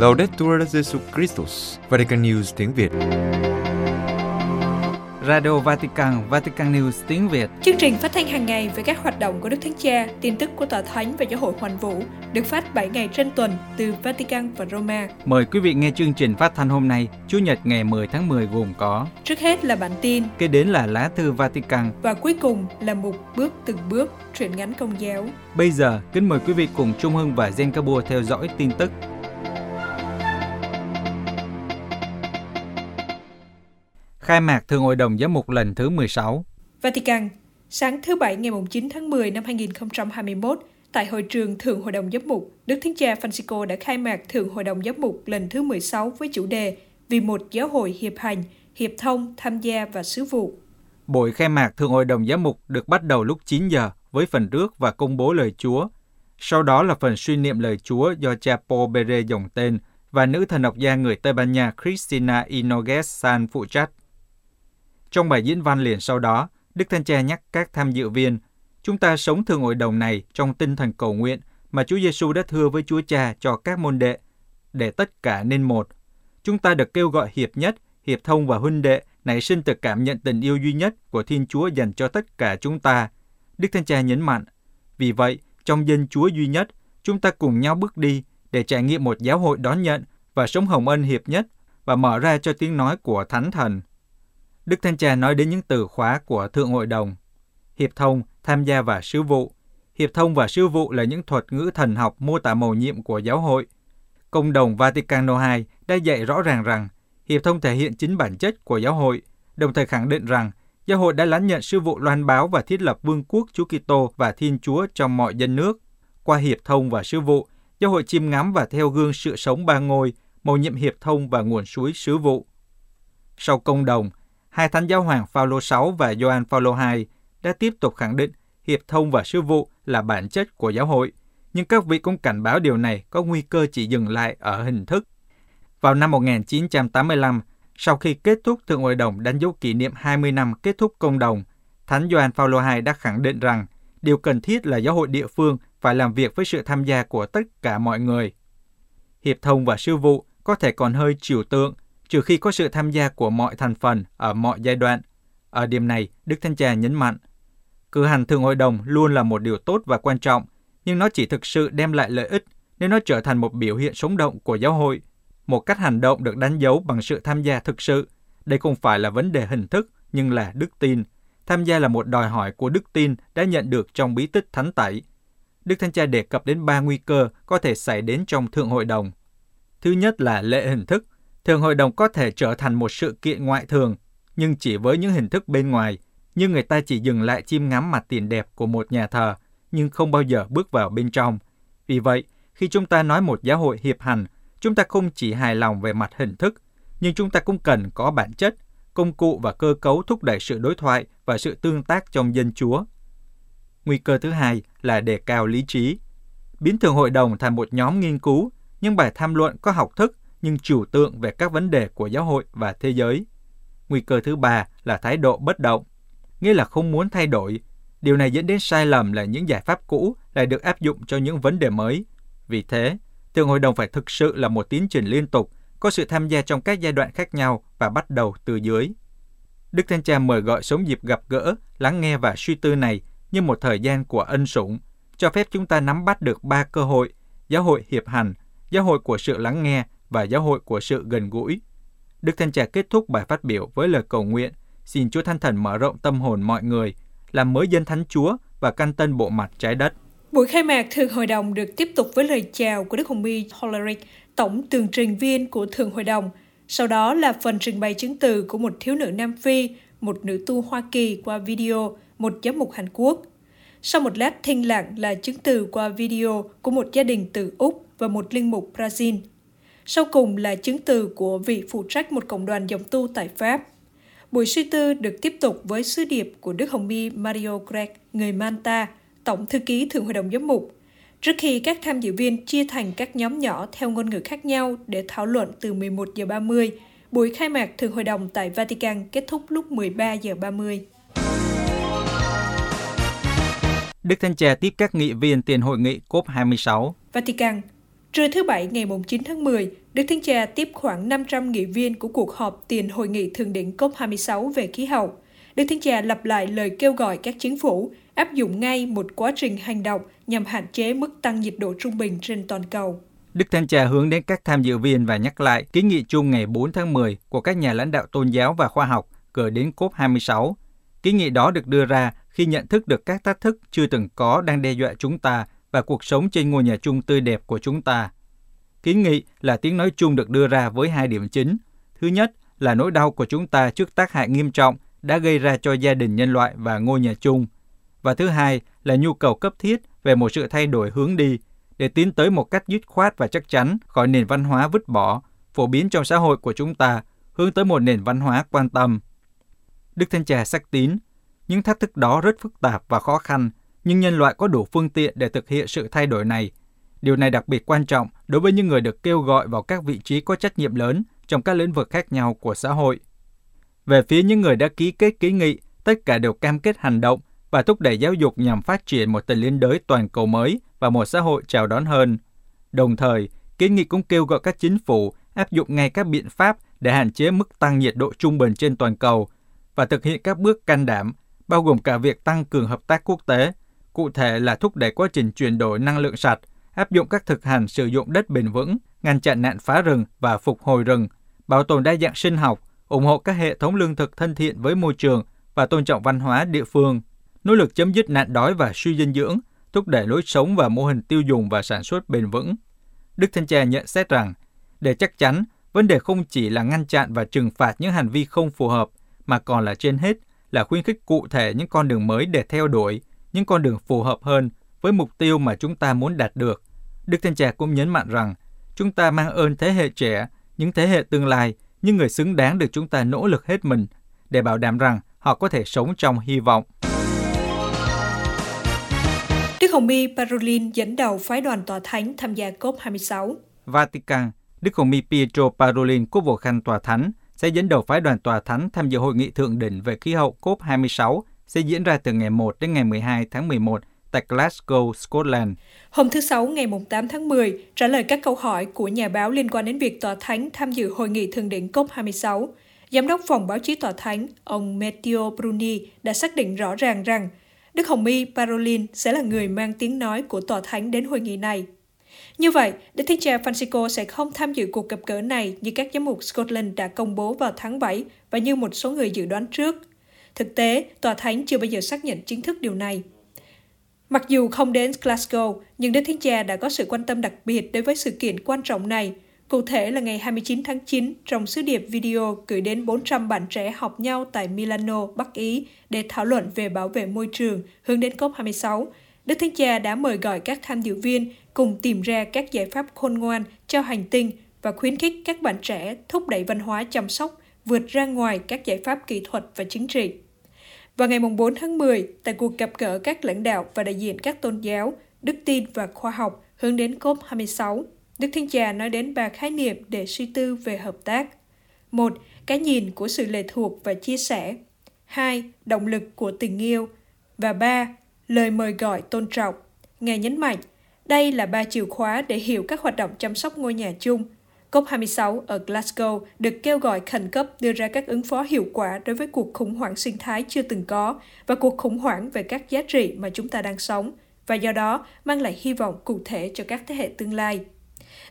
Laudetur Jesu Christus, Vatican News tiếng Việt. Radio Vatican, Vatican News tiếng Việt. Chương trình phát thanh hàng ngày về các hoạt động của Đức Thánh Cha, tin tức của Tòa Thánh và Giáo hội Hoàn Vũ được phát 7 ngày trên tuần từ Vatican và Roma. Mời quý vị nghe chương trình phát thanh hôm nay, Chủ nhật ngày 10 tháng 10 gồm có Trước hết là bản tin, kế đến là lá thư Vatican. và cuối cùng là mục bước từng bước truyện ngắn công giáo. Bây giờ, kính mời quý vị cùng Trung Hưng và Zen Cabua theo dõi tin tức. Khai mạc Thượng Hội đồng Giám mục lần thứ 16 Vatican, sáng thứ Bảy ngày 9 tháng 10 năm 2021, tại hội trường Thượng Hội đồng Giám mục, Đức Thánh Cha Francisco đã khai mạc Thượng Hội đồng Giám mục lần thứ 16 với chủ đề Vì một giáo hội hiệp hành, hiệp thông, tham gia và sứ vụ. Buổi khai mạc Thượng Hội đồng Giám mục được bắt đầu lúc 9 giờ với phần rước và công bố lời Chúa. Sau đó là phần suy niệm lời Chúa do cha Paul Bere dòng tên và nữ thần học gia người Tây Ban Nha Cristina Inogues San phụ trách. Trong bài diễn văn liền sau đó, Đức Thanh Cha nhắc các tham dự viên, chúng ta sống thường Hội đồng này trong tinh thần cầu nguyện mà Chúa Giêsu đã thưa với Chúa Cha cho các môn đệ, để tất cả nên một. Chúng ta được kêu gọi hiệp nhất, hiệp thông và huynh đệ nảy sinh từ cảm nhận tình yêu duy nhất của Thiên Chúa dành cho tất cả chúng ta. Đức Thanh Cha nhấn mạnh, vì vậy, trong dân Chúa duy nhất, chúng ta cùng nhau bước đi để trải nghiệm một giáo hội đón nhận và sống hồng ân hiệp nhất và mở ra cho tiếng nói của Thánh Thần. Đức Thanh Cha nói đến những từ khóa của Thượng Hội đồng. Hiệp thông, tham gia và sứ vụ. Hiệp thông và sứ vụ là những thuật ngữ thần học mô tả mầu nhiệm của giáo hội. Công đồng Vaticano II đã dạy rõ ràng rằng hiệp thông thể hiện chính bản chất của giáo hội, đồng thời khẳng định rằng giáo hội đã lãnh nhận sứ vụ loan báo và thiết lập vương quốc Chúa Kitô và Thiên Chúa trong mọi dân nước. Qua hiệp thông và sứ vụ, giáo hội chiêm ngắm và theo gương sự sống ba ngôi, mầu nhiệm hiệp thông và nguồn suối sứ vụ. Sau công đồng, hai thánh giáo hoàng Phaolô 6 và Gioan Phaolô 2 đã tiếp tục khẳng định hiệp thông và sứ vụ là bản chất của giáo hội, nhưng các vị cũng cảnh báo điều này có nguy cơ chỉ dừng lại ở hình thức. Vào năm 1985, sau khi kết thúc Thượng Hội đồng đánh dấu kỷ niệm 20 năm kết thúc công đồng, Thánh Gioan Phaolô II đã khẳng định rằng điều cần thiết là giáo hội địa phương phải làm việc với sự tham gia của tất cả mọi người. Hiệp thông và sư vụ có thể còn hơi trừu tượng, trừ khi có sự tham gia của mọi thành phần ở mọi giai đoạn. Ở điểm này, Đức Thanh Cha nhấn mạnh, cử hành Thượng Hội đồng luôn là một điều tốt và quan trọng, nhưng nó chỉ thực sự đem lại lợi ích nếu nó trở thành một biểu hiện sống động của giáo hội, một cách hành động được đánh dấu bằng sự tham gia thực sự. Đây không phải là vấn đề hình thức, nhưng là đức tin. Tham gia là một đòi hỏi của đức tin đã nhận được trong bí tích thánh tẩy. Đức Thanh Cha đề cập đến ba nguy cơ có thể xảy đến trong Thượng Hội đồng. Thứ nhất là lệ hình thức thường Hội đồng có thể trở thành một sự kiện ngoại thường, nhưng chỉ với những hình thức bên ngoài, như người ta chỉ dừng lại chiêm ngắm mặt tiền đẹp của một nhà thờ, nhưng không bao giờ bước vào bên trong. Vì vậy, khi chúng ta nói một giáo hội hiệp hành, chúng ta không chỉ hài lòng về mặt hình thức, nhưng chúng ta cũng cần có bản chất, công cụ và cơ cấu thúc đẩy sự đối thoại và sự tương tác trong dân chúa. Nguy cơ thứ hai là đề cao lý trí. Biến thường hội đồng thành một nhóm nghiên cứu, những bài tham luận có học thức nhưng chủ tượng về các vấn đề của giáo hội và thế giới. Nguy cơ thứ ba là thái độ bất động, nghĩa là không muốn thay đổi. Điều này dẫn đến sai lầm là những giải pháp cũ lại được áp dụng cho những vấn đề mới. Vì thế, Thượng Hội đồng phải thực sự là một tiến trình liên tục, có sự tham gia trong các giai đoạn khác nhau và bắt đầu từ dưới. Đức Thanh Cha mời gọi sống dịp gặp gỡ, lắng nghe và suy tư này như một thời gian của ân sủng, cho phép chúng ta nắm bắt được ba cơ hội, giáo hội hiệp hành, giáo hội của sự lắng nghe và giáo hội của sự gần gũi. Đức Thanh Cha kết thúc bài phát biểu với lời cầu nguyện, xin Chúa Thánh Thần mở rộng tâm hồn mọi người, làm mới dân Thánh Chúa và căn tân bộ mặt trái đất. Buổi khai mạc Thượng Hội đồng được tiếp tục với lời chào của Đức Hồng Y Hollerich, tổng tường trình viên của Thượng Hội đồng. Sau đó là phần trình bày chứng từ của một thiếu nữ Nam Phi, một nữ tu Hoa Kỳ qua video, một giám mục Hàn Quốc. Sau một lát thinh lặng là chứng từ qua video của một gia đình từ Úc và một linh mục Brazil. Sau cùng là chứng từ của vị phụ trách một cộng đoàn dòng tu tại Pháp. Buổi suy tư được tiếp tục với sứ điệp của Đức Hồng Y Mario Greg, người Manta, Tổng Thư ký Thượng Hội đồng Giám mục, trước khi các tham dự viên chia thành các nhóm nhỏ theo ngôn ngữ khác nhau để thảo luận từ 11 giờ 30, buổi khai mạc Thượng Hội đồng tại Vatican kết thúc lúc 13 giờ 30. Đức Thanh Cha tiếp các nghị viên tiền hội nghị COP26. Vatican Trưa thứ Bảy ngày 9 tháng 10, Đức Thánh Cha tiếp khoảng 500 nghị viên của cuộc họp tiền hội nghị thượng đỉnh COP26 về khí hậu. Đức Thánh Cha lặp lại lời kêu gọi các chính phủ áp dụng ngay một quá trình hành động nhằm hạn chế mức tăng nhiệt độ trung bình trên toàn cầu. Đức Thánh Cha hướng đến các tham dự viên và nhắc lại kiến nghị chung ngày 4 tháng 10 của các nhà lãnh đạo tôn giáo và khoa học gửi đến COP26. Kiến nghị đó được đưa ra khi nhận thức được các thách thức chưa từng có đang đe dọa chúng ta và cuộc sống trên ngôi nhà chung tươi đẹp của chúng ta. Kiến nghị là tiếng nói chung được đưa ra với hai điểm chính. Thứ nhất là nỗi đau của chúng ta trước tác hại nghiêm trọng đã gây ra cho gia đình nhân loại và ngôi nhà chung. Và thứ hai là nhu cầu cấp thiết về một sự thay đổi hướng đi để tiến tới một cách dứt khoát và chắc chắn khỏi nền văn hóa vứt bỏ, phổ biến trong xã hội của chúng ta, hướng tới một nền văn hóa quan tâm. Đức Thanh Trà xác tín, những thách thức đó rất phức tạp và khó khăn, nhưng nhân loại có đủ phương tiện để thực hiện sự thay đổi này. Điều này đặc biệt quan trọng đối với những người được kêu gọi vào các vị trí có trách nhiệm lớn trong các lĩnh vực khác nhau của xã hội. Về phía những người đã ký kết kiến nghị, tất cả đều cam kết hành động và thúc đẩy giáo dục nhằm phát triển một tình liên đới toàn cầu mới và một xã hội chào đón hơn. Đồng thời, kiến nghị cũng kêu gọi các chính phủ áp dụng ngay các biện pháp để hạn chế mức tăng nhiệt độ trung bình trên toàn cầu và thực hiện các bước can đảm, bao gồm cả việc tăng cường hợp tác quốc tế, cụ thể là thúc đẩy quá trình chuyển đổi năng lượng sạch, áp dụng các thực hành sử dụng đất bền vững, ngăn chặn nạn phá rừng và phục hồi rừng, bảo tồn đa dạng sinh học, ủng hộ các hệ thống lương thực thân thiện với môi trường và tôn trọng văn hóa địa phương, nỗ lực chấm dứt nạn đói và suy dinh dưỡng, thúc đẩy lối sống và mô hình tiêu dùng và sản xuất bền vững. Đức Thanh Cha nhận xét rằng, để chắc chắn, vấn đề không chỉ là ngăn chặn và trừng phạt những hành vi không phù hợp, mà còn là trên hết là khuyến khích cụ thể những con đường mới để theo đuổi, những con đường phù hợp hơn với mục tiêu mà chúng ta muốn đạt được. Đức Thanh Cha cũng nhấn mạnh rằng, chúng ta mang ơn thế hệ trẻ, những thế hệ tương lai, những người xứng đáng được chúng ta nỗ lực hết mình để bảo đảm rằng họ có thể sống trong hy vọng. Đức Hồng Y Parolin dẫn đầu phái đoàn tòa thánh tham gia COP26. Vatican, Đức Hồng Y Pietro Parolin, quốc vụ khanh tòa thánh, sẽ dẫn đầu phái đoàn tòa thánh tham dự hội nghị thượng đỉnh về khí hậu COP26 sẽ diễn ra từ ngày 1 đến ngày 12 tháng 11 tại Glasgow, Scotland. Hôm thứ Sáu ngày 8 tháng 10, trả lời các câu hỏi của nhà báo liên quan đến việc tòa thánh tham dự hội nghị thượng đỉnh COP26, Giám đốc phòng báo chí tòa thánh, ông Matteo Bruni đã xác định rõ ràng rằng Đức Hồng Y Parolin sẽ là người mang tiếng nói của tòa thánh đến hội nghị này. Như vậy, Đức Thánh Cha Francisco sẽ không tham dự cuộc gặp gỡ này như các giám mục Scotland đã công bố vào tháng 7 và như một số người dự đoán trước. Thực tế, tòa thánh chưa bao giờ xác nhận chính thức điều này. Mặc dù không đến Glasgow, nhưng Đức Thánh Cha đã có sự quan tâm đặc biệt đối với sự kiện quan trọng này – Cụ thể là ngày 29 tháng 9, trong sứ điệp video gửi đến 400 bạn trẻ học nhau tại Milano, Bắc Ý để thảo luận về bảo vệ môi trường hướng đến COP26, Đức Thánh Cha đã mời gọi các tham dự viên cùng tìm ra các giải pháp khôn ngoan cho hành tinh và khuyến khích các bạn trẻ thúc đẩy văn hóa chăm sóc vượt ra ngoài các giải pháp kỹ thuật và chính trị. Vào ngày 4 tháng 10, tại cuộc gặp gỡ các lãnh đạo và đại diện các tôn giáo, đức tin và khoa học hướng đến COP26, Đức Thiên Trà nói đến ba khái niệm để suy tư về hợp tác. Một, cái nhìn của sự lệ thuộc và chia sẻ. Hai, động lực của tình yêu. Và ba, lời mời gọi tôn trọng. Ngài nhấn mạnh, đây là ba chìa khóa để hiểu các hoạt động chăm sóc ngôi nhà chung. COP26 ở Glasgow được kêu gọi khẩn cấp đưa ra các ứng phó hiệu quả đối với cuộc khủng hoảng sinh thái chưa từng có và cuộc khủng hoảng về các giá trị mà chúng ta đang sống, và do đó mang lại hy vọng cụ thể cho các thế hệ tương lai.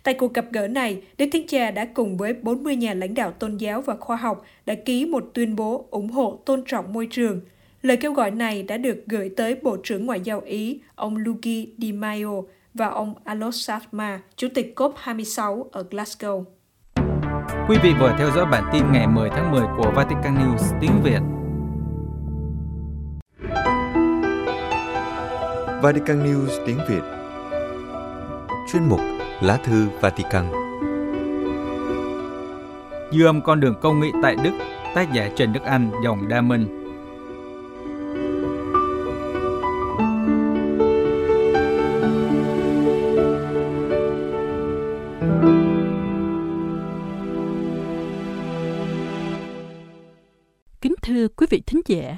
Tại cuộc gặp gỡ này, Đức Thánh Cha đã cùng với 40 nhà lãnh đạo tôn giáo và khoa học đã ký một tuyên bố ủng hộ tôn trọng môi trường. Lời kêu gọi này đã được gửi tới Bộ trưởng Ngoại giao Ý, ông Luigi Di Maio và ông Alos Satma, Chủ tịch COP26 ở Glasgow. Quý vị vừa theo dõi bản tin ngày 10 tháng 10 của Vatican News tiếng Việt. Vatican News tiếng Việt Chuyên mục Lá thư Vatican Dư âm con đường công nghị tại Đức, tác giả Trần Đức Anh, dòng Đa Minh. Vị thính giả,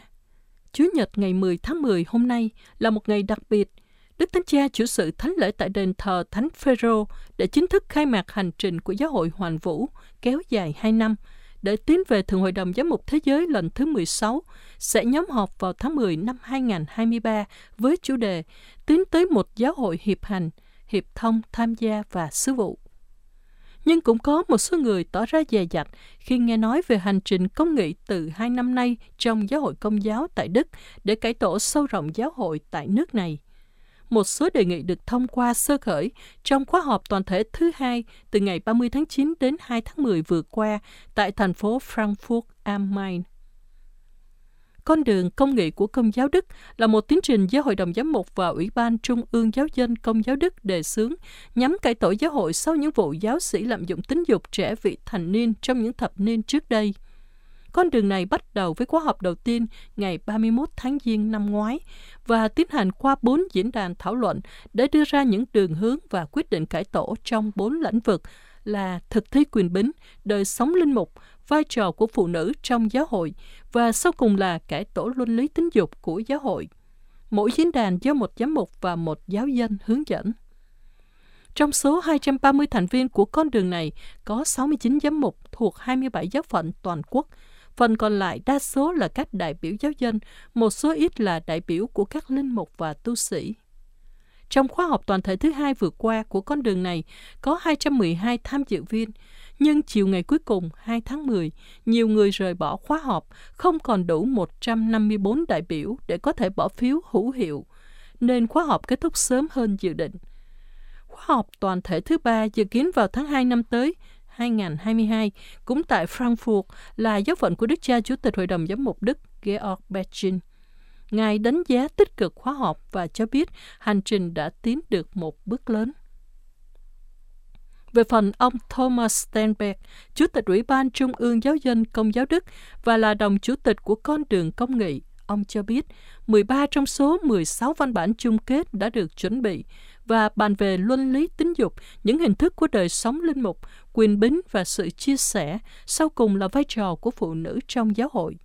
Chúa Nhật ngày 10 tháng 10 hôm nay là một ngày đặc biệt. Đức Thánh Cha chủ sự thánh lễ tại đền thờ Thánh Phêrô để chính thức khai mạc hành trình của giáo hội Hoàn Vũ kéo dài 2 năm. Để tiến về Thượng Hội đồng Giám mục Thế giới lần thứ 16 sẽ nhóm họp vào tháng 10 năm 2023 với chủ đề Tiến tới một giáo hội hiệp hành, hiệp thông, tham gia và sứ vụ. Nhưng cũng có một số người tỏ ra dè dặt khi nghe nói về hành trình công nghị từ hai năm nay trong giáo hội công giáo tại Đức để cải tổ sâu rộng giáo hội tại nước này – một số đề nghị được thông qua sơ khởi trong khóa họp toàn thể thứ hai từ ngày 30 tháng 9 đến 2 tháng 10 vừa qua tại thành phố Frankfurt am Main. Con đường công nghệ của Công giáo Đức là một tiến trình do Hội đồng Giám mục và Ủy ban Trung ương Giáo dân Công giáo Đức đề xướng nhằm cải tổ giáo hội sau những vụ giáo sĩ lạm dụng tính dục trẻ vị thành niên trong những thập niên trước đây – con đường này bắt đầu với khóa họp đầu tiên ngày 31 tháng Giêng năm ngoái và tiến hành qua bốn diễn đàn thảo luận để đưa ra những đường hướng và quyết định cải tổ trong bốn lĩnh vực là thực thi quyền bính, đời sống linh mục, vai trò của phụ nữ trong giáo hội và sau cùng là cải tổ luân lý tính dục của giáo hội. Mỗi diễn đàn do một giám mục và một giáo dân hướng dẫn. Trong số 230 thành viên của con đường này, có 69 giám mục thuộc 27 giáo phận toàn quốc – Phần còn lại đa số là các đại biểu giáo dân, một số ít là đại biểu của các linh mục và tu sĩ. Trong khóa học toàn thể thứ hai vừa qua của con đường này có 212 tham dự viên, nhưng chiều ngày cuối cùng 2 tháng 10, nhiều người rời bỏ khóa họp, không còn đủ 154 đại biểu để có thể bỏ phiếu hữu hiệu, nên khóa họp kết thúc sớm hơn dự định. Khóa họp toàn thể thứ ba dự kiến vào tháng 2 năm tới 2022, cũng tại Frankfurt là giáo phận của Đức cha Chủ tịch Hội đồng Giám mục Đức Georg Bechin. Ngài đánh giá tích cực khóa họp và cho biết hành trình đã tiến được một bước lớn. Về phần ông Thomas Steinberg, Chủ tịch Ủy ban Trung ương Giáo dân Công giáo Đức và là đồng chủ tịch của con đường công nghị, ông cho biết 13 trong số 16 văn bản chung kết đã được chuẩn bị và bàn về luân lý tính dục, những hình thức của đời sống linh mục, quyền bính và sự chia sẻ, sau cùng là vai trò của phụ nữ trong giáo hội.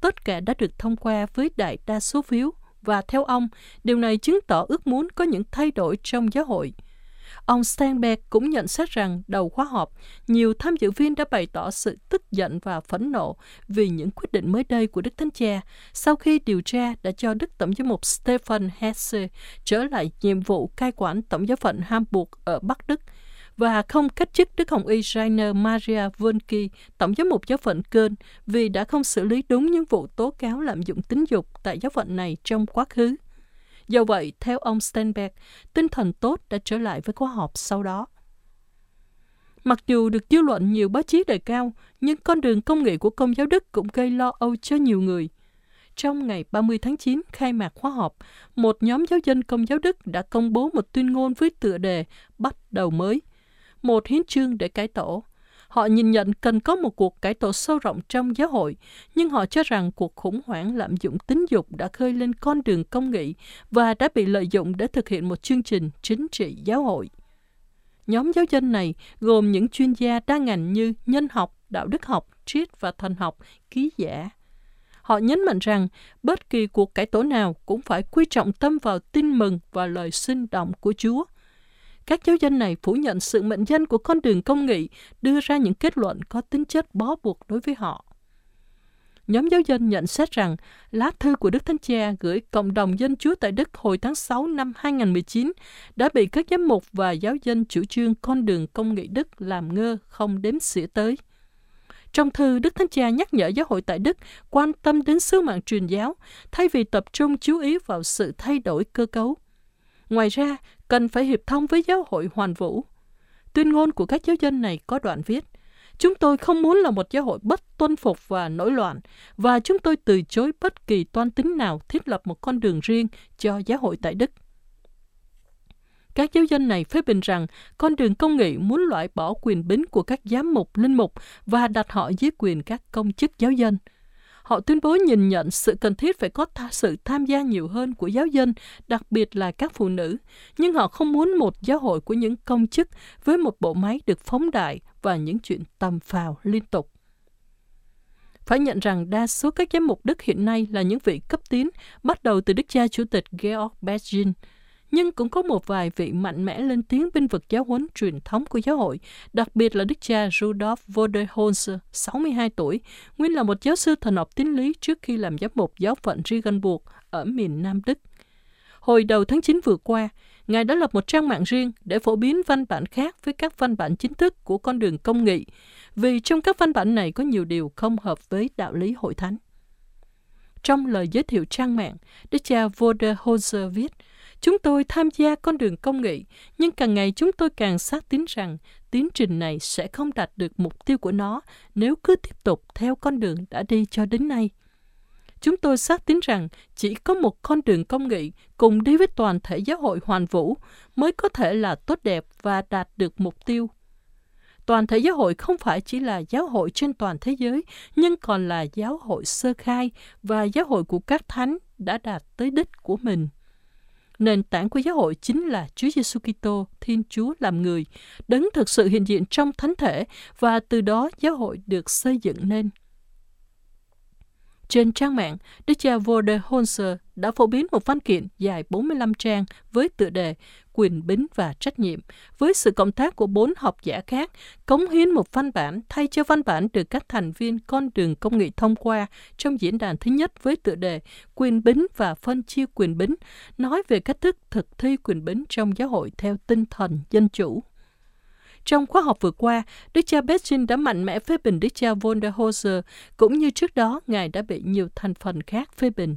Tất cả đã được thông qua với đại đa số phiếu. Và theo ông, điều này chứng tỏ ước muốn có những thay đổi trong giáo hội – Ông Steinberg cũng nhận xét rằng đầu khóa họp, nhiều tham dự viên đã bày tỏ sự tức giận và phẫn nộ vì những quyết định mới đây của Đức Thánh Cha sau khi điều tra đã cho Đức Tổng giám mục Stefan Hesse trở lại nhiệm vụ cai quản Tổng giáo phận Hamburg ở Bắc Đức và không cách chức Đức Hồng Y Rainer Maria Wönke, Tổng giám mục giáo phận Köln, vì đã không xử lý đúng những vụ tố cáo lạm dụng tính dục tại giáo phận này trong quá khứ. Do vậy, theo ông Steinberg, tinh thần tốt đã trở lại với khóa họp sau đó. Mặc dù được dư luận nhiều báo chí đề cao, nhưng con đường công nghệ của Công giáo Đức cũng gây lo âu cho nhiều người. Trong ngày 30 tháng 9 khai mạc khóa họp, một nhóm giáo dân Công giáo Đức đã công bố một tuyên ngôn với tựa đề Bắt đầu mới, một hiến chương để cải tổ. Họ nhìn nhận cần có một cuộc cải tổ sâu rộng trong giáo hội, nhưng họ cho rằng cuộc khủng hoảng lạm dụng tính dục đã khơi lên con đường công nghị và đã bị lợi dụng để thực hiện một chương trình chính trị giáo hội. Nhóm giáo dân này gồm những chuyên gia đa ngành như nhân học, đạo đức học, triết và thần học, ký giả. Họ nhấn mạnh rằng bất kỳ cuộc cải tổ nào cũng phải quy trọng tâm vào tin mừng và lời sinh động của Chúa – các giáo dân này phủ nhận sự mệnh danh của con đường công nghị, đưa ra những kết luận có tính chất bó buộc đối với họ. Nhóm giáo dân nhận xét rằng lá thư của Đức Thánh Cha gửi cộng đồng dân Chúa tại Đức hồi tháng 6 năm 2019 đã bị các giám mục và giáo dân chủ trương con đường công nghị Đức làm ngơ không đếm xỉa tới. Trong thư, Đức Thánh Cha nhắc nhở giáo hội tại Đức quan tâm đến sứ mạng truyền giáo, thay vì tập trung chú ý vào sự thay đổi cơ cấu. Ngoài ra, cần phải hiệp thông với giáo hội hoàn vũ. Tuyên ngôn của các giáo dân này có đoạn viết, Chúng tôi không muốn là một giáo hội bất tuân phục và nổi loạn, và chúng tôi từ chối bất kỳ toan tính nào thiết lập một con đường riêng cho giáo hội tại Đức. Các giáo dân này phê bình rằng con đường công nghị muốn loại bỏ quyền bính của các giám mục, linh mục và đặt họ dưới quyền các công chức giáo dân – Họ tuyên bố nhìn nhận sự cần thiết phải có tha sự tham gia nhiều hơn của giáo dân, đặc biệt là các phụ nữ, nhưng họ không muốn một giáo hội của những công chức với một bộ máy được phóng đại và những chuyện tầm phào liên tục. Phải nhận rằng đa số các giám mục Đức hiện nay là những vị cấp tiến, bắt đầu từ Đức cha Chủ tịch Georg Bergin, nhưng cũng có một vài vị mạnh mẽ lên tiếng binh vực giáo huấn truyền thống của giáo hội, đặc biệt là đức cha Rudolf Voderholzer, 62 tuổi, nguyên là một giáo sư thần học tín lý trước khi làm giám mục giáo phận Regensburg ở miền Nam Đức. Hồi đầu tháng 9 vừa qua, Ngài đã lập một trang mạng riêng để phổ biến văn bản khác với các văn bản chính thức của con đường công nghị, vì trong các văn bản này có nhiều điều không hợp với đạo lý hội thánh. Trong lời giới thiệu trang mạng, Đức cha Voderholzer viết, Chúng tôi tham gia con đường công nghị, nhưng càng ngày chúng tôi càng xác tín rằng tiến trình này sẽ không đạt được mục tiêu của nó nếu cứ tiếp tục theo con đường đã đi cho đến nay. Chúng tôi xác tín rằng chỉ có một con đường công nghị cùng đi với toàn thể giáo hội hoàn vũ mới có thể là tốt đẹp và đạt được mục tiêu. Toàn thể giáo hội không phải chỉ là giáo hội trên toàn thế giới, nhưng còn là giáo hội sơ khai và giáo hội của các thánh đã đạt tới đích của mình. Nền tảng của giáo hội chính là Chúa Giêsu Kitô, Thiên Chúa làm người, đấng thực sự hiện diện trong thánh thể và từ đó giáo hội được xây dựng nên. Trên trang mạng, Đức cha Voderholzer đã phổ biến một văn kiện dài 45 trang với tựa đề Quyền bính và trách nhiệm, với sự cộng tác của bốn học giả khác, cống hiến một văn bản thay cho văn bản được các thành viên con đường công nghệ thông qua trong diễn đàn thứ nhất với tựa đề Quyền bính và phân chia quyền bính, nói về cách thức thực thi quyền bính trong giáo hội theo tinh thần dân chủ. Trong khóa học vừa qua, Đức cha Bettin đã mạnh mẽ phê bình Đức cha von der Hose, cũng như trước đó Ngài đã bị nhiều thành phần khác phê bình.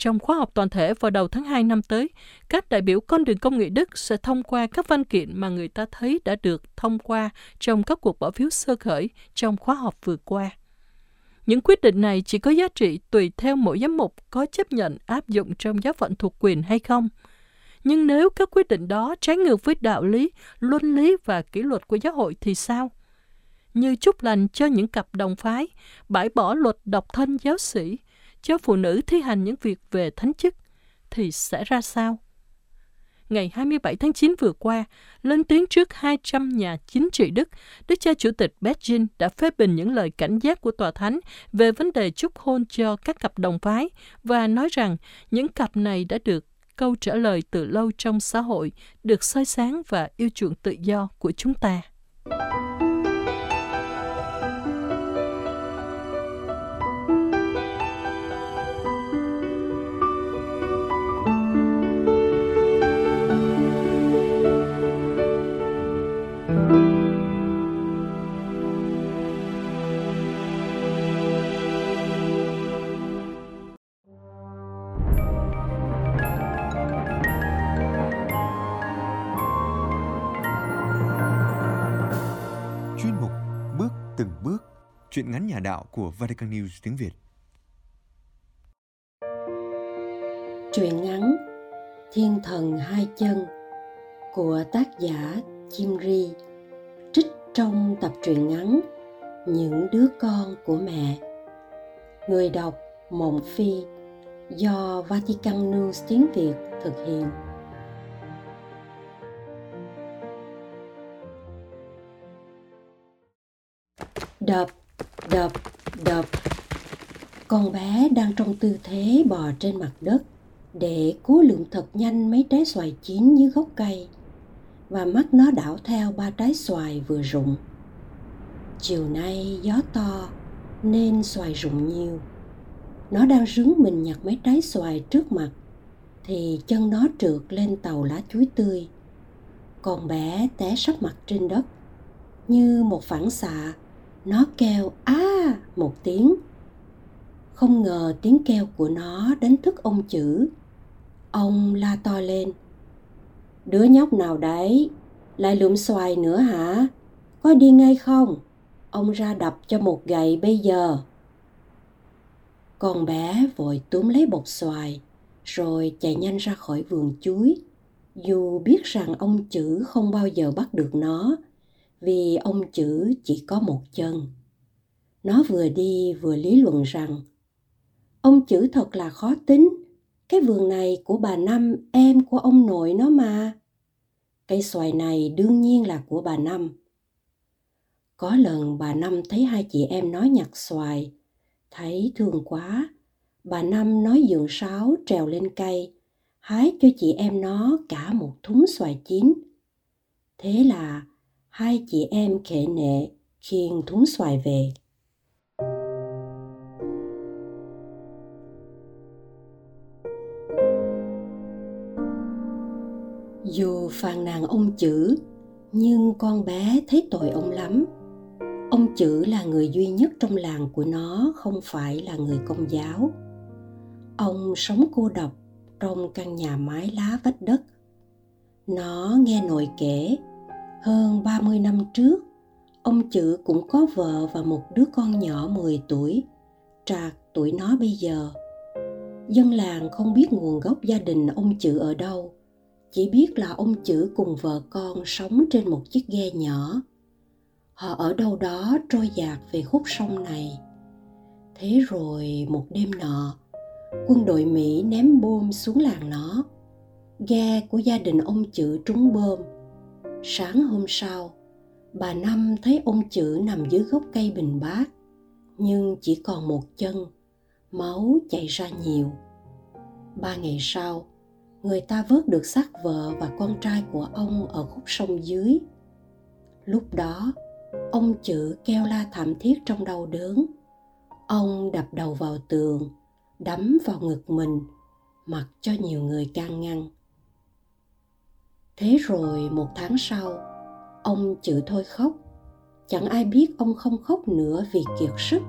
Trong khóa học toàn thể vào đầu tháng 2 năm tới, các đại biểu con đường công nghệ Đức sẽ thông qua các văn kiện mà người ta thấy đã được thông qua trong các cuộc bỏ phiếu sơ khởi trong khóa học vừa qua. Những quyết định này chỉ có giá trị tùy theo mỗi giám mục có chấp nhận áp dụng trong giáo phận thuộc quyền hay không – nhưng nếu các quyết định đó trái ngược với đạo lý, luân lý và kỷ luật của giáo hội thì sao? Như chúc lành cho những cặp đồng phái, bãi bỏ luật độc thân giáo sĩ, cho phụ nữ thi hành những việc về thánh chức, thì sẽ ra sao? Ngày 27 tháng 9 vừa qua, lên tiếng trước 200 nhà chính trị Đức, Đức cha Chủ tịch Beijing đã phê bình những lời cảnh giác của Tòa Thánh về vấn đề chúc hôn cho các cặp đồng phái và nói rằng những cặp này đã được câu trả lời từ lâu trong xã hội được soi sáng và yêu chuộng tự do của chúng ta. Chuyện ngắn nhà đạo của Vatican News tiếng Việt. Truyện ngắn Thiên thần hai chân của tác giả Chim Ri trích trong tập truyện ngắn Những đứa con của mẹ. Người đọc Mộng Phi do Vatican News tiếng Việt thực hiện. Đập đập đập. Con bé đang trong tư thế bò trên mặt đất để cố lượm thật nhanh mấy trái xoài chín dưới gốc cây. Và mắt nó đảo theo ba trái xoài vừa rụng. Chiều nay gió to nên xoài rụng nhiều. Nó đang rướng mình nhặt mấy trái xoài trước mặt thì chân nó trượt lên tàu lá chuối tươi. Con bé té sấp mặt trên đất như một phản xạ nó kêu, a! một tiếng. Không ngờ tiếng kêu của nó đánh thức ông chữ. Ông la to lên, đứa nhóc nào đấy? Lại lượm xoài nữa hả? Có đi ngay không? Ông ra đập cho một gậy bây giờ. Con bé vội túm lấy bột xoài, rồi chạy nhanh ra khỏi vườn chuối. Dù biết rằng ông chữ không bao giờ bắt được nó vì ông chữ chỉ có một chân. Nó vừa đi vừa lý luận rằng, ông chữ thật là khó tính. Cái vườn này của bà năm em của ông nội nó mà. Cây xoài này đương nhiên là của bà năm. Có lần bà năm thấy hai chị em nói nhặt xoài, thấy thương quá, bà năm nói dượng sáo trèo lên cây, hái cho chị em nó cả một thúng xoài chín. Thế là hai chị em khệ nệ khiêng thúng xoài về. Dù phàn nàn ông chữ, nhưng con bé thấy tội ông lắm. Ông chữ là người duy nhất trong làng của nó, không phải là người công giáo. Ông sống cô độc trong căn nhà mái lá vách đất. Nó nghe nội kể, hơn 30 năm trước, ông chữ cũng có vợ và một đứa con nhỏ 10 tuổi, trạc tuổi nó bây giờ. Dân làng không biết nguồn gốc gia đình ông chữ ở đâu, chỉ biết là ông chữ cùng vợ con sống trên một chiếc ghe nhỏ. Họ ở đâu đó trôi dạt về khúc sông này. Thế rồi một đêm nọ quân đội mỹ ném bom xuống làng nó. Ghe của gia đình ông chữ trúng bom sáng hôm sau, bà năm thấy ông chữ nằm dưới gốc cây bình bát, nhưng chỉ còn một chân, máu chảy ra nhiều. Ba ngày sau, người ta vớt được xác vợ và con trai của ông ở khúc sông dưới. Lúc đó, ông chữ kêu la thảm thiết trong đau đớn. Ông đập đầu vào tường, đấm vào ngực mình, mặc cho nhiều người can ngăn thế rồi một tháng sau, ông chữ thôi khóc. Chẳng ai biết ông không khóc nữa vì kiệt sức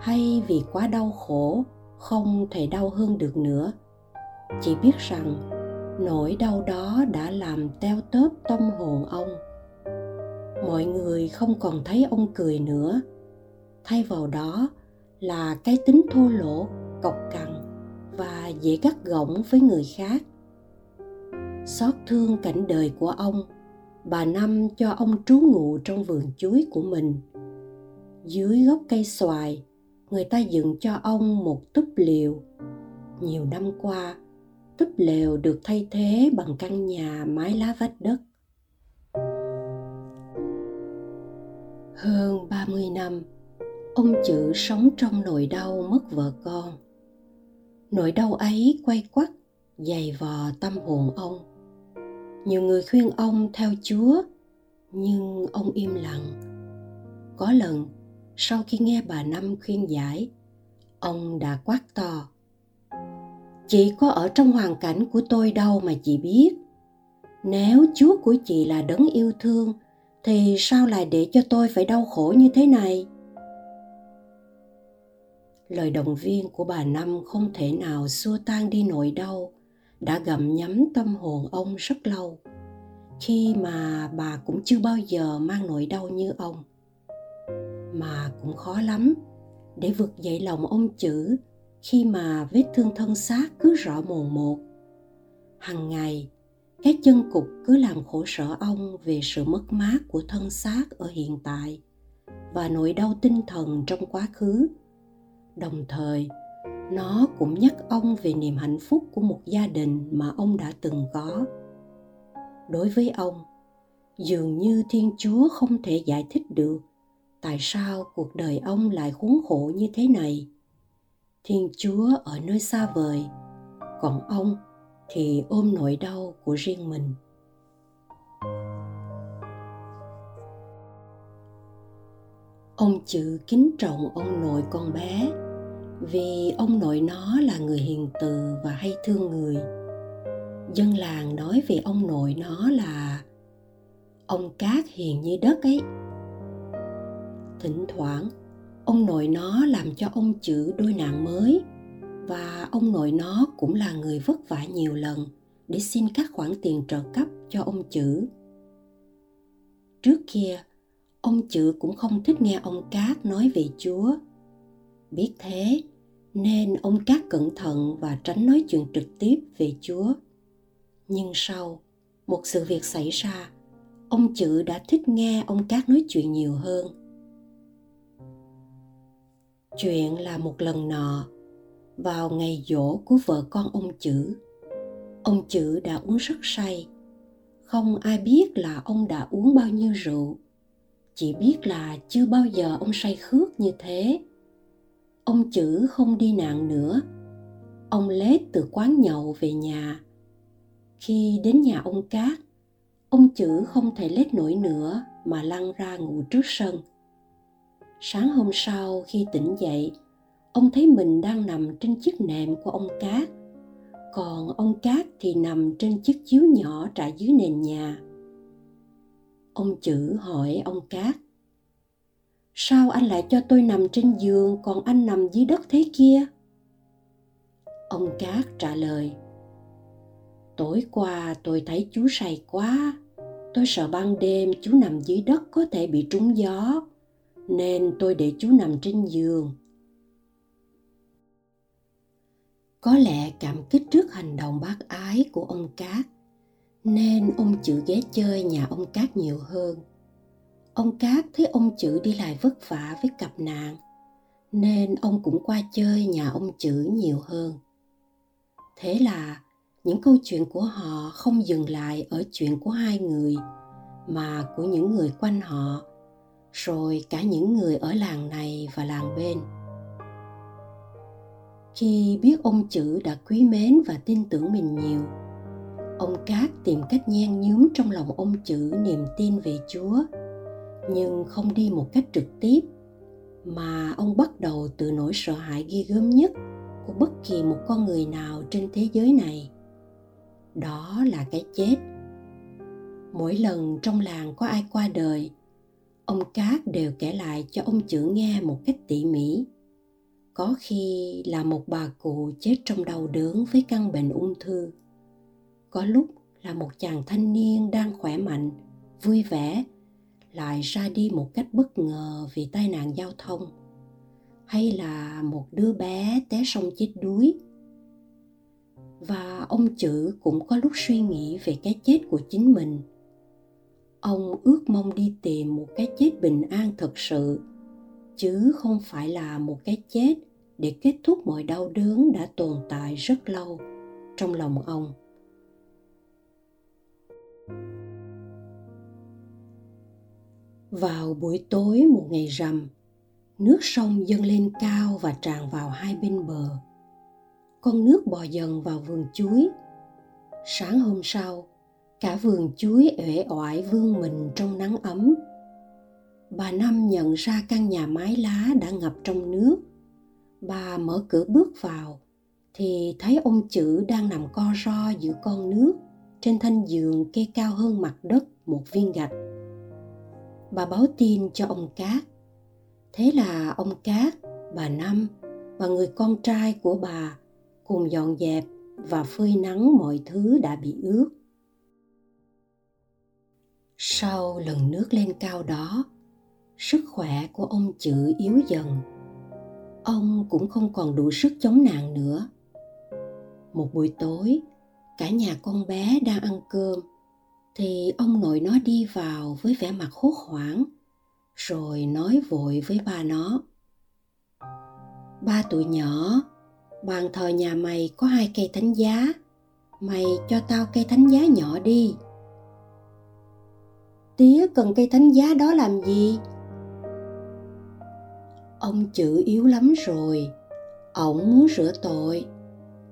hay vì quá đau khổ, không thể đau hơn được nữa. Chỉ biết rằng nỗi đau đó đã làm teo tớp tâm hồn ông. Mọi người không còn thấy ông cười nữa. Thay vào đó là cái tính thô lỗ, cộc cằn và dễ gắt gỏng với người khác xót thương cảnh đời của ông bà năm cho ông trú ngụ trong vườn chuối của mình dưới gốc cây xoài người ta dựng cho ông một túp liều nhiều năm qua túp lều được thay thế bằng căn nhà mái lá vách đất. Hơn 30 năm, ông chữ sống trong nỗi đau mất vợ con. Nỗi đau ấy quay quắt, dày vò tâm hồn ông. Nhiều người khuyên ông theo Chúa, nhưng ông im lặng. Có lần, sau khi nghe bà Năm khuyên giải, ông đã quát to chị có ở trong hoàn cảnh của tôi đâu mà chị biết. Nếu chúa của chị là đấng yêu thương thì sao lại để cho tôi phải đau khổ như thế này? Lời động viên của bà năm không thể nào xua tan đi nỗi đau đã gặm nhắm tâm hồn ông rất lâu. Khi mà bà cũng chưa bao giờ mang nỗi đau như ông, mà cũng khó lắm để vực dậy lòng ông chữ khi mà vết thương thân xác cứ rõ mồn một. Hằng ngày, cái chân cục cứ làm khổ sở ông về sự mất mát của thân xác ở hiện tại và nỗi đau tinh thần trong quá khứ. Đồng thời nó cũng nhắc ông về niềm hạnh phúc của một gia đình mà ông đã từng có. Đối với ông, dường như thiên chúa không thể giải thích được tại sao cuộc đời ông lại khốn khổ như thế này. Thiên chúa ở nơi xa vời, còn ông thì ôm nỗi đau của riêng mình. Ông chữ kính trọng ông nội con bé vì ông nội nó là người hiền từ và hay thương người. Dân làng nói về ông nội nó là, ông cát hiền như đất ấy. Thỉnh thoảng, ông nội nó làm cho ông chữ đôi nạn mới và ông nội nó cũng là người vất vả nhiều lần để xin các khoản tiền trợ cấp cho ông chữ. Trước kia, ông chữ cũng không thích nghe ông cát nói về chúa biết thế, nên ông cát cẩn thận và tránh nói chuyện trực tiếp về chúa. Nhưng sau một sự việc xảy ra, ông chữ đã thích nghe ông cát nói chuyện nhiều hơn. Chuyện là một lần nọ, vào ngày dỗ của vợ con ông chữ ông chữ đã uống rất say. Không ai biết là ông đã uống bao nhiêu rượu, chỉ biết là chưa bao giờ ông say khước như thế ông chữ không đi nạn nữa ông lết từ quán nhậu về nhà Khi đến nhà ông Cát, ông chữ không thể lết nổi nữa mà lăn ra ngủ trước sân. Sáng hôm sau khi tỉnh dậy, ông thấy mình đang nằm trên chiếc nệm của ông Cát, còn ông Cát thì nằm trên chiếc chiếu nhỏ trải dưới nền nhà. Ông chữ hỏi ông Cát, Sao anh lại cho tôi nằm trên giường còn anh nằm dưới đất thế kia? Ông Cát trả lời, Tối qua tôi thấy chú say quá, tôi sợ ban đêm chú nằm dưới đất có thể bị trúng gió, nên tôi để chú nằm trên giường. Có lẽ cảm kích trước hành động bác ái của ông Cát, nên ông chữ ghé chơi nhà ông Cát nhiều hơn. Ông Cát thấy ông chữ đi lại vất vả với cặp nạn, nên ông cũng qua chơi nhà ông chữ nhiều hơn. Thế là những câu chuyện của họ không dừng lại ở chuyện của hai người mà của những người quanh họ rồi cả những người ở làng này và làng bên khi biết ông chữ đã quý mến và tin tưởng mình nhiều ông cát tìm cách nhen nhúm trong lòng ông chữ niềm tin về chúa nhưng không đi một cách trực tiếp, mà ông bắt đầu từ nỗi sợ hãi ghi gớm nhất của bất kỳ một con người nào trên thế giới này. Đó là cái chết. Mỗi lần trong làng có ai qua đời, ông cát đều kể lại cho ông chữ nghe một cách tỉ mỉ. Có khi là một bà cụ chết trong đau đớn với căn bệnh ung thư. Có lúc là một chàng thanh niên đang khỏe mạnh, vui vẻ lại ra đi một cách bất ngờ vì tai nạn giao thông, hay là một đứa bé té sông chết đuối. Và ông chữ cũng có lúc suy nghĩ về cái chết của chính mình. Ông ước mong đi tìm một cái chết bình an thật sự, chứ không phải là một cái chết để kết thúc mọi đau đớn đã tồn tại rất lâu trong lòng ông. Vào buổi tối một ngày rằm, nước sông dâng lên cao và tràn vào hai bên bờ. Con nước bò dần vào vườn chuối. Sáng hôm sau, cả vườn chuối uể oải vương mình trong nắng ấm. Bà năm nhận ra căn nhà mái lá đã ngập trong nước. Bà mở cửa bước vào, thì thấy ông chữ đang nằm co ro giữa con nước trên thanh giường kê cao hơn mặt đất một viên gạch bà báo tin cho ông cát. Thế là ông cát, bà năm và người con trai của bà cùng dọn dẹp và phơi nắng mọi thứ đã bị ướt. Sau lần nước lên cao đó, sức khỏe của ông chữ yếu dần. Ông cũng không còn đủ sức chống nạn nữa. Một buổi tối, cả nhà con bé đang ăn cơm thì ông nội nó đi vào với vẻ mặt hốt hoảng, rồi nói vội với ba nó. Ba tuổi nhỏ, bàn thờ nhà mày có hai cây thánh giá, mày cho tao cây thánh giá nhỏ đi. Tía cần cây thánh giá đó làm gì? Ông chữ yếu lắm rồi, ổng muốn rửa tội.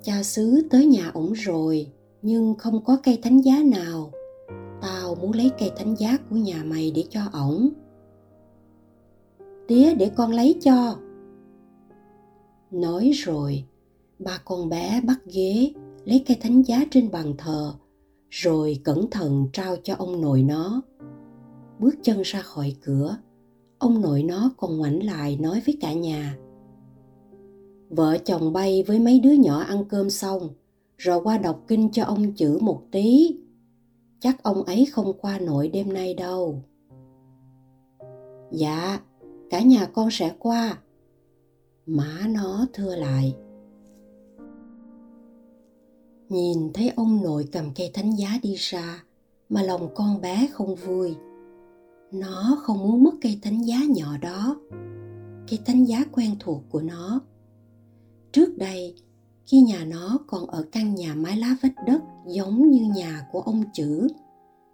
Cha xứ tới nhà ổng rồi, nhưng không có cây thánh giá nào tao muốn lấy cây thánh giá của nhà mày để cho ổng. Tía để con lấy cho. Nói rồi, ba con bé bắt ghế, lấy cây thánh giá trên bàn thờ, rồi cẩn thận trao cho ông nội nó. Bước chân ra khỏi cửa, ông nội nó còn ngoảnh lại nói với cả nhà. Vợ chồng bay với mấy đứa nhỏ ăn cơm xong, rồi qua đọc kinh cho ông chữ một tí chắc ông ấy không qua nổi đêm nay đâu. Dạ cả nhà con sẽ qua. Má nó thưa lại. Nhìn thấy ông nội cầm cây thánh giá đi ra, mà lòng con bé không vui. Nó không muốn mất cây thánh giá nhỏ đó. Cây thánh giá quen thuộc của nó. Trước đây khi nhà nó còn ở căn nhà mái lá vách đất giống như nhà của ông chữ,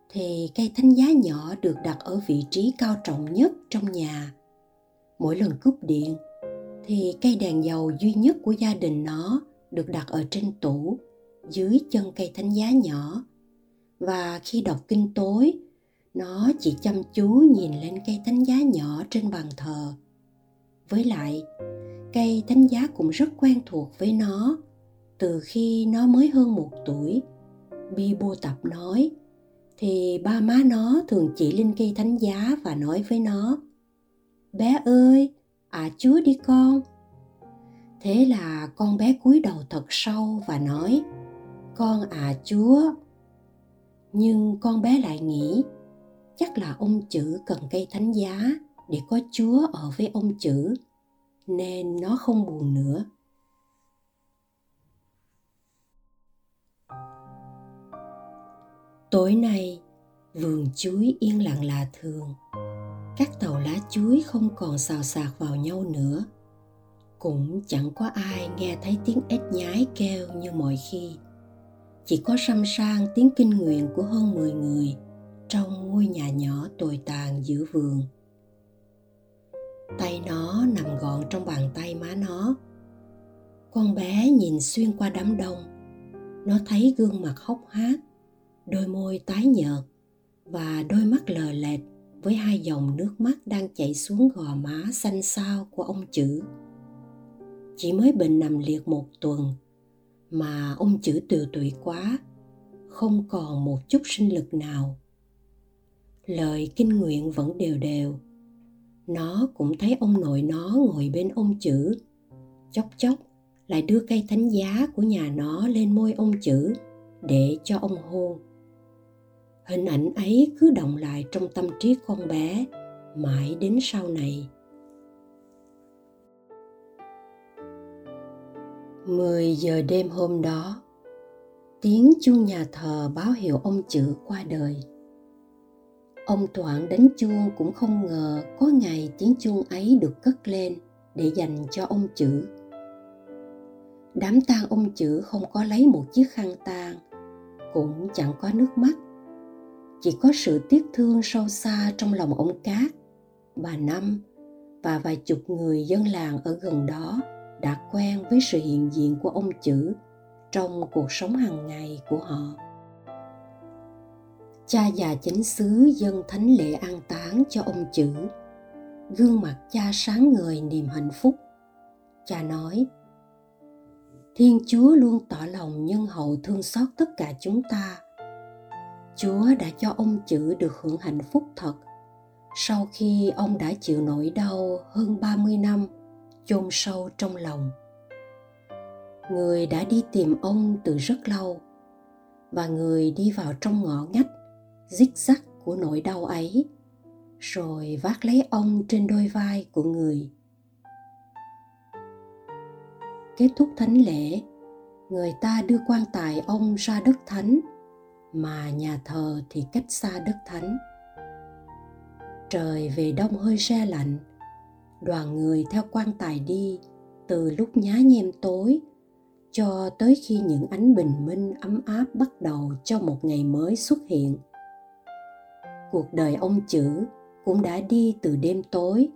thì cây thánh giá nhỏ được đặt ở vị trí cao trọng nhất trong nhà. Mỗi lần cúp điện, thì cây đèn dầu duy nhất của gia đình nó được đặt ở trên tủ, dưới chân cây thánh giá nhỏ. Và khi đọc kinh tối, nó chỉ chăm chú nhìn lên cây thánh giá nhỏ trên bàn thờ. Với lại cây thánh giá cũng rất quen thuộc với nó. Từ khi nó mới hơn một tuổi bi bô tập nói, thì ba má nó thường chỉ lên cây thánh giá và nói với nó, bé ơi à chúa đi con. Thế là con bé cúi đầu thật sâu và nói, con à chúa. Nhưng con bé lại nghĩ, chắc là ông chữ cần cây thánh giá để có chúa ở với ông chữ nên nó không buồn nữa. Tối nay, vườn chuối yên lặng lạ thường. Các tàu lá chuối không còn xào xạc vào nhau nữa. Cũng chẳng có ai nghe thấy tiếng ếch nhái kêu như mọi khi. Chỉ có xăm sang tiếng kinh nguyện của hơn 10 người trong ngôi nhà nhỏ tồi tàn giữa vườn. Tay nó nằm gọn trong bàn tay má nó. Con bé nhìn xuyên qua đám đông. Nó thấy gương mặt hốc hác, đôi môi tái nhợt và đôi mắt lờ lệt với hai dòng nước mắt đang chảy xuống gò má xanh xao của ông chữ. Chỉ mới bệnh nằm liệt một tuần mà ông chữ tiều tụy quá, không còn một chút sinh lực nào. Lời kinh nguyện vẫn đều đều. Nó cũng thấy ông nội nó ngồi bên ông chữ, chốc chốc lại đưa cây thánh giá của nhà nó lên môi ông chữ để cho ông hôn. Hình ảnh ấy cứ động lại trong tâm trí con bé mãi đến sau này. 10 giờ đêm hôm đó, tiếng chuông nhà thờ báo hiệu ông chữ qua đời. Ông Toản đánh chuông cũng không ngờ có ngày tiếng chuông ấy được cất lên để dành cho ông chữ. Đám tang ông chữ không có lấy một chiếc khăn tang, cũng chẳng có nước mắt. Chỉ có sự tiếc thương sâu xa trong lòng ông cát. Bà năm và vài chục người dân làng ở gần đó đã quen với sự hiện diện của ông chữ trong cuộc sống hàng ngày của họ cha già chánh xứ dân thánh lễ an táng cho ông chữ. Gương mặt cha sáng ngời niềm hạnh phúc. Cha nói, thiên chúa luôn tỏ lòng nhân hậu thương xót tất cả chúng ta. Chúa đã cho ông chữ được hưởng hạnh phúc thật. Sau khi ông đã chịu nỗi đau hơn 30 năm chôn sâu trong lòng. Người đã đi tìm ông từ rất lâu và người đi vào trong ngõ ngách rích rắc của nỗi đau ấy rồi vác lấy ông trên đôi vai của người. Kết thúc thánh lễ, người ta đưa quan tài ông ra đất thánh mà nhà thờ thì cách xa đất thánh trời về đông hơi se lạnh đoàn người theo quan tài đi từ lúc nhá nhem tối cho tới khi những ánh bình minh ấm áp bắt đầu cho một ngày mới xuất hiện cuộc đời ông chữ cũng đã đi từ đêm tối,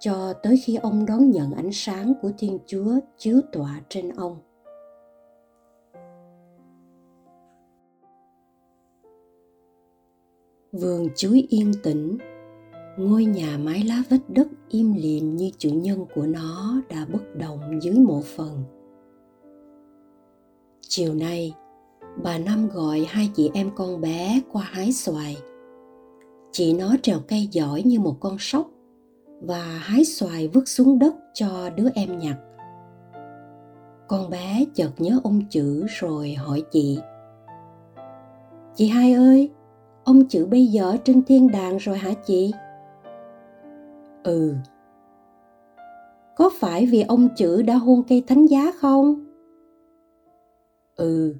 cho tới khi ông đón nhận ánh sáng của thiên chúa chiếu tỏa trên ông. Vườn chuối yên tĩnh, ngôi nhà mái lá vách đất im lìm như chủ nhân của nó đã bất động dưới mộ phần. Chiều nay, bà năm gọi hai chị em con bé qua hái xoài chị nó trèo cây giỏi như một con sóc và hái xoài vứt xuống đất cho đứa em nhặt. Con bé chợt nhớ ông chữ rồi hỏi chị chị hai ơi, ông chữ bây giờ trên thiên đàng rồi hả chị? Ừ. Có phải vì ông chữ đã hôn cây thánh giá không? Ừ.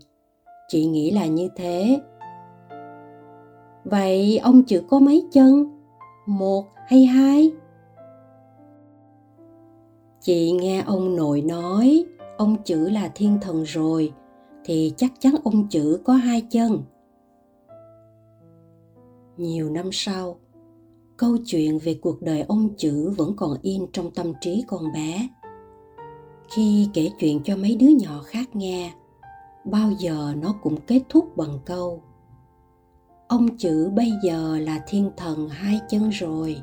Chị nghĩ là như thế vậy ông chữ có mấy chân? Một hay hai? Chị nghe ông nội nói, ông chữ là thiên thần rồi, thì chắc chắn ông chữ có hai chân. Nhiều năm sau, câu chuyện về cuộc đời ông chữ vẫn còn in trong tâm trí con bé. Khi kể chuyện cho mấy đứa nhỏ khác nghe, bao giờ nó cũng kết thúc bằng câu ông chữ bây giờ là thiên thần hai chân rồi.